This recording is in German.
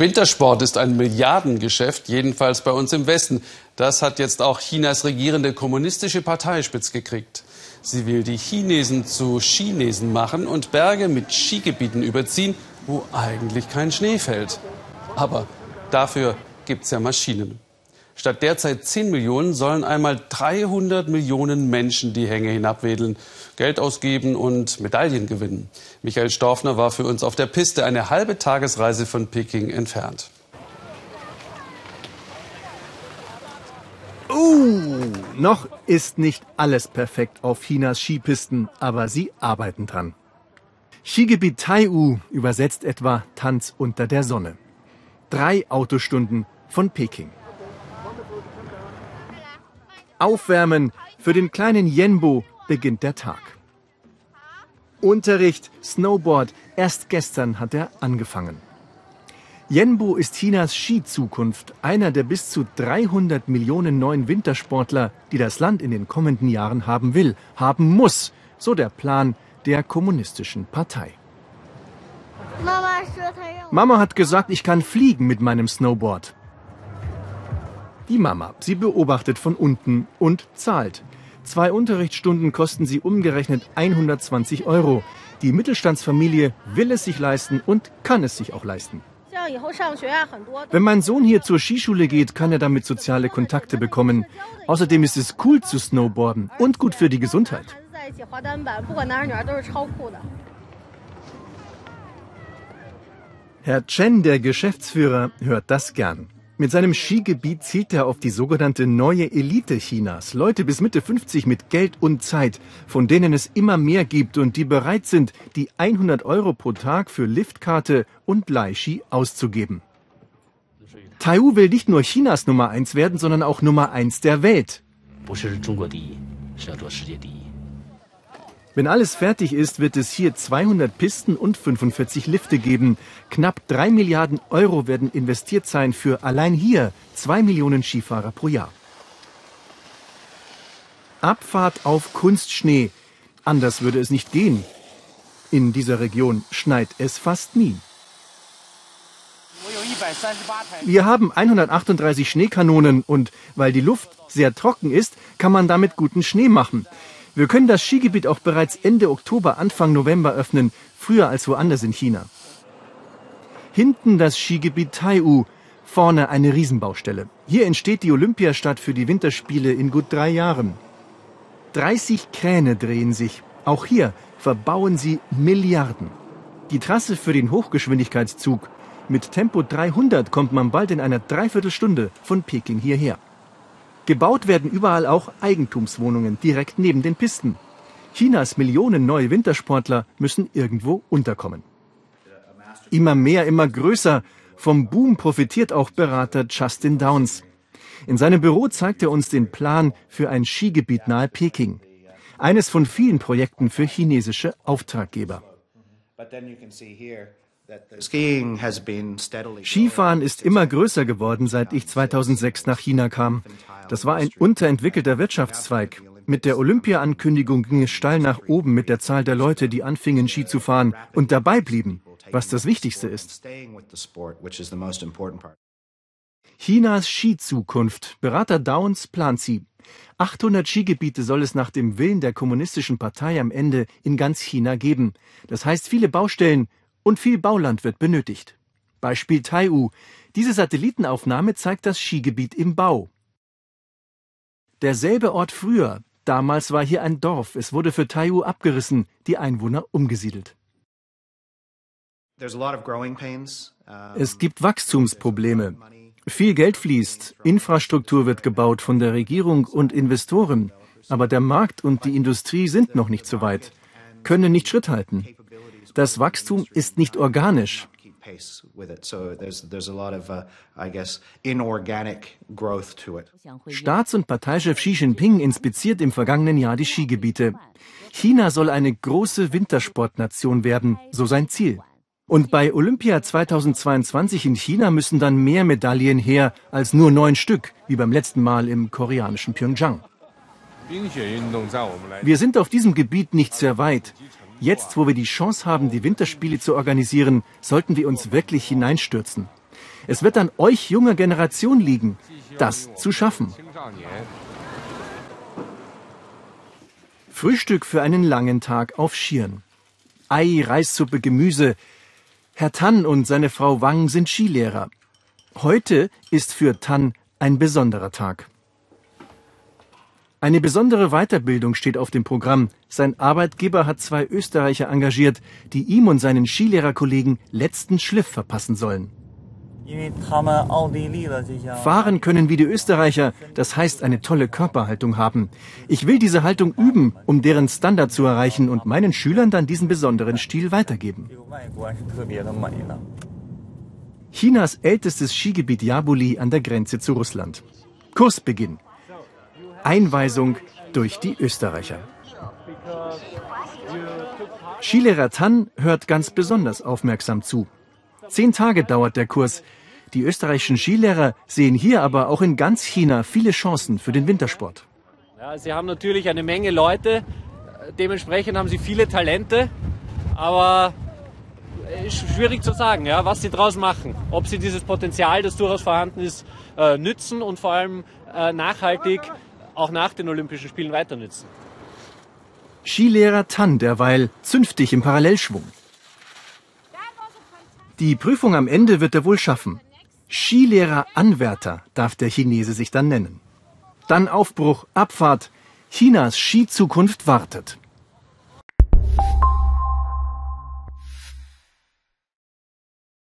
Wintersport ist ein Milliardengeschäft, jedenfalls bei uns im Westen. Das hat jetzt auch Chinas regierende kommunistische Partei spitz gekriegt. Sie will die Chinesen zu Chinesen machen und Berge mit Skigebieten überziehen, wo eigentlich kein Schnee fällt. Aber dafür gibt es ja Maschinen. Statt derzeit 10 Millionen sollen einmal 300 Millionen Menschen die Hänge hinabwedeln, Geld ausgeben und Medaillen gewinnen. Michael Storfner war für uns auf der Piste eine halbe Tagesreise von Peking entfernt. Uh, noch ist nicht alles perfekt auf Chinas Skipisten, aber sie arbeiten dran. Skigebiet Taiyu übersetzt etwa Tanz unter der Sonne. Drei Autostunden von Peking. Aufwärmen. Für den kleinen Yenbo beginnt der Tag. Unterricht, Snowboard. Erst gestern hat er angefangen. Yenbo ist Chinas Skizukunft, einer der bis zu 300 Millionen neuen Wintersportler, die das Land in den kommenden Jahren haben will, haben muss, so der Plan der kommunistischen Partei. Mama hat gesagt, ich kann fliegen mit meinem Snowboard. Die Mama. Sie beobachtet von unten und zahlt. Zwei Unterrichtsstunden kosten sie umgerechnet 120 Euro. Die Mittelstandsfamilie will es sich leisten und kann es sich auch leisten. Wenn mein Sohn hier zur Skischule geht, kann er damit soziale Kontakte bekommen. Außerdem ist es cool zu snowboarden und gut für die Gesundheit. Herr Chen, der Geschäftsführer, hört das gern. Mit seinem Skigebiet zielt er auf die sogenannte neue Elite Chinas. Leute bis Mitte 50 mit Geld und Zeit, von denen es immer mehr gibt und die bereit sind, die 100 Euro pro Tag für Liftkarte und Leihski auszugeben. Taiwu will nicht nur Chinas Nummer eins werden, sondern auch Nummer eins der Welt. Wenn alles fertig ist, wird es hier 200 Pisten und 45 Lifte geben. Knapp drei Milliarden Euro werden investiert sein für allein hier zwei Millionen Skifahrer pro Jahr. Abfahrt auf Kunstschnee. Anders würde es nicht gehen. In dieser Region schneit es fast nie. Wir haben 138 Schneekanonen und weil die Luft sehr trocken ist, kann man damit guten Schnee machen. Wir können das Skigebiet auch bereits Ende Oktober, Anfang November öffnen, früher als woanders in China. Hinten das Skigebiet Taiyu, vorne eine Riesenbaustelle. Hier entsteht die Olympiastadt für die Winterspiele in gut drei Jahren. 30 Kräne drehen sich. Auch hier verbauen sie Milliarden. Die Trasse für den Hochgeschwindigkeitszug. Mit Tempo 300 kommt man bald in einer Dreiviertelstunde von Peking hierher. Gebaut werden überall auch Eigentumswohnungen direkt neben den Pisten. Chinas Millionen neue Wintersportler müssen irgendwo unterkommen. Immer mehr, immer größer. Vom Boom profitiert auch Berater Justin Downs. In seinem Büro zeigt er uns den Plan für ein Skigebiet nahe Peking. Eines von vielen Projekten für chinesische Auftraggeber. Skifahren ist immer größer geworden, seit ich 2006 nach China kam. Das war ein unterentwickelter Wirtschaftszweig. Mit der Olympia-Ankündigung ging es steil nach oben mit der Zahl der Leute, die anfingen, Ski zu fahren und dabei blieben, was das Wichtigste ist. Chinas Skizukunft. Berater Downs plant sie. 800 Skigebiete soll es nach dem Willen der kommunistischen Partei am Ende in ganz China geben. Das heißt viele Baustellen, und viel Bauland wird benötigt. Beispiel Taiyu. Diese Satellitenaufnahme zeigt das Skigebiet im Bau. Derselbe Ort früher. Damals war hier ein Dorf. Es wurde für Taiyu abgerissen, die Einwohner umgesiedelt. Es gibt Wachstumsprobleme. Viel Geld fließt, Infrastruktur wird gebaut von der Regierung und Investoren, aber der Markt und die Industrie sind noch nicht so weit, können nicht Schritt halten. Das Wachstum ist nicht organisch. Staats- und Parteichef Xi Jinping inspiziert im vergangenen Jahr die Skigebiete. China soll eine große Wintersportnation werden, so sein Ziel. Und bei Olympia 2022 in China müssen dann mehr Medaillen her als nur neun Stück, wie beim letzten Mal im koreanischen Pyeongchang. Wir sind auf diesem Gebiet nicht sehr weit. Jetzt, wo wir die Chance haben, die Winterspiele zu organisieren, sollten wir uns wirklich hineinstürzen. Es wird an euch junger Generation liegen, das zu schaffen. Frühstück für einen langen Tag auf Skiern. Ei, Reissuppe, Gemüse. Herr Tann und seine Frau Wang sind Skilehrer. Heute ist für Tann ein besonderer Tag. Eine besondere Weiterbildung steht auf dem Programm. Sein Arbeitgeber hat zwei Österreicher engagiert, die ihm und seinen Skilehrerkollegen letzten Schliff verpassen sollen. Fahren können wie die Österreicher, das heißt eine tolle Körperhaltung haben. Ich will diese Haltung üben, um deren Standard zu erreichen und meinen Schülern dann diesen besonderen Stil weitergeben. Chinas ältestes Skigebiet Yabuli an der Grenze zu Russland. Kursbeginn. Einweisung durch die Österreicher. Skilehrer Tan hört ganz besonders aufmerksam zu. Zehn Tage dauert der Kurs. Die österreichischen Skilehrer sehen hier aber auch in ganz China viele Chancen für den Wintersport. Ja, sie haben natürlich eine Menge Leute, dementsprechend haben sie viele Talente, aber ist schwierig zu sagen, ja, was sie daraus machen. Ob sie dieses Potenzial, das durchaus vorhanden ist, äh, nützen und vor allem äh, nachhaltig auch nach den Olympischen Spielen weiter nützen. Skilehrer Tan derweil zünftig im Parallelschwung. Die Prüfung am Ende wird er wohl schaffen. Skilehrer Anwärter darf der Chinese sich dann nennen. Dann Aufbruch, Abfahrt. Chinas Skizukunft wartet.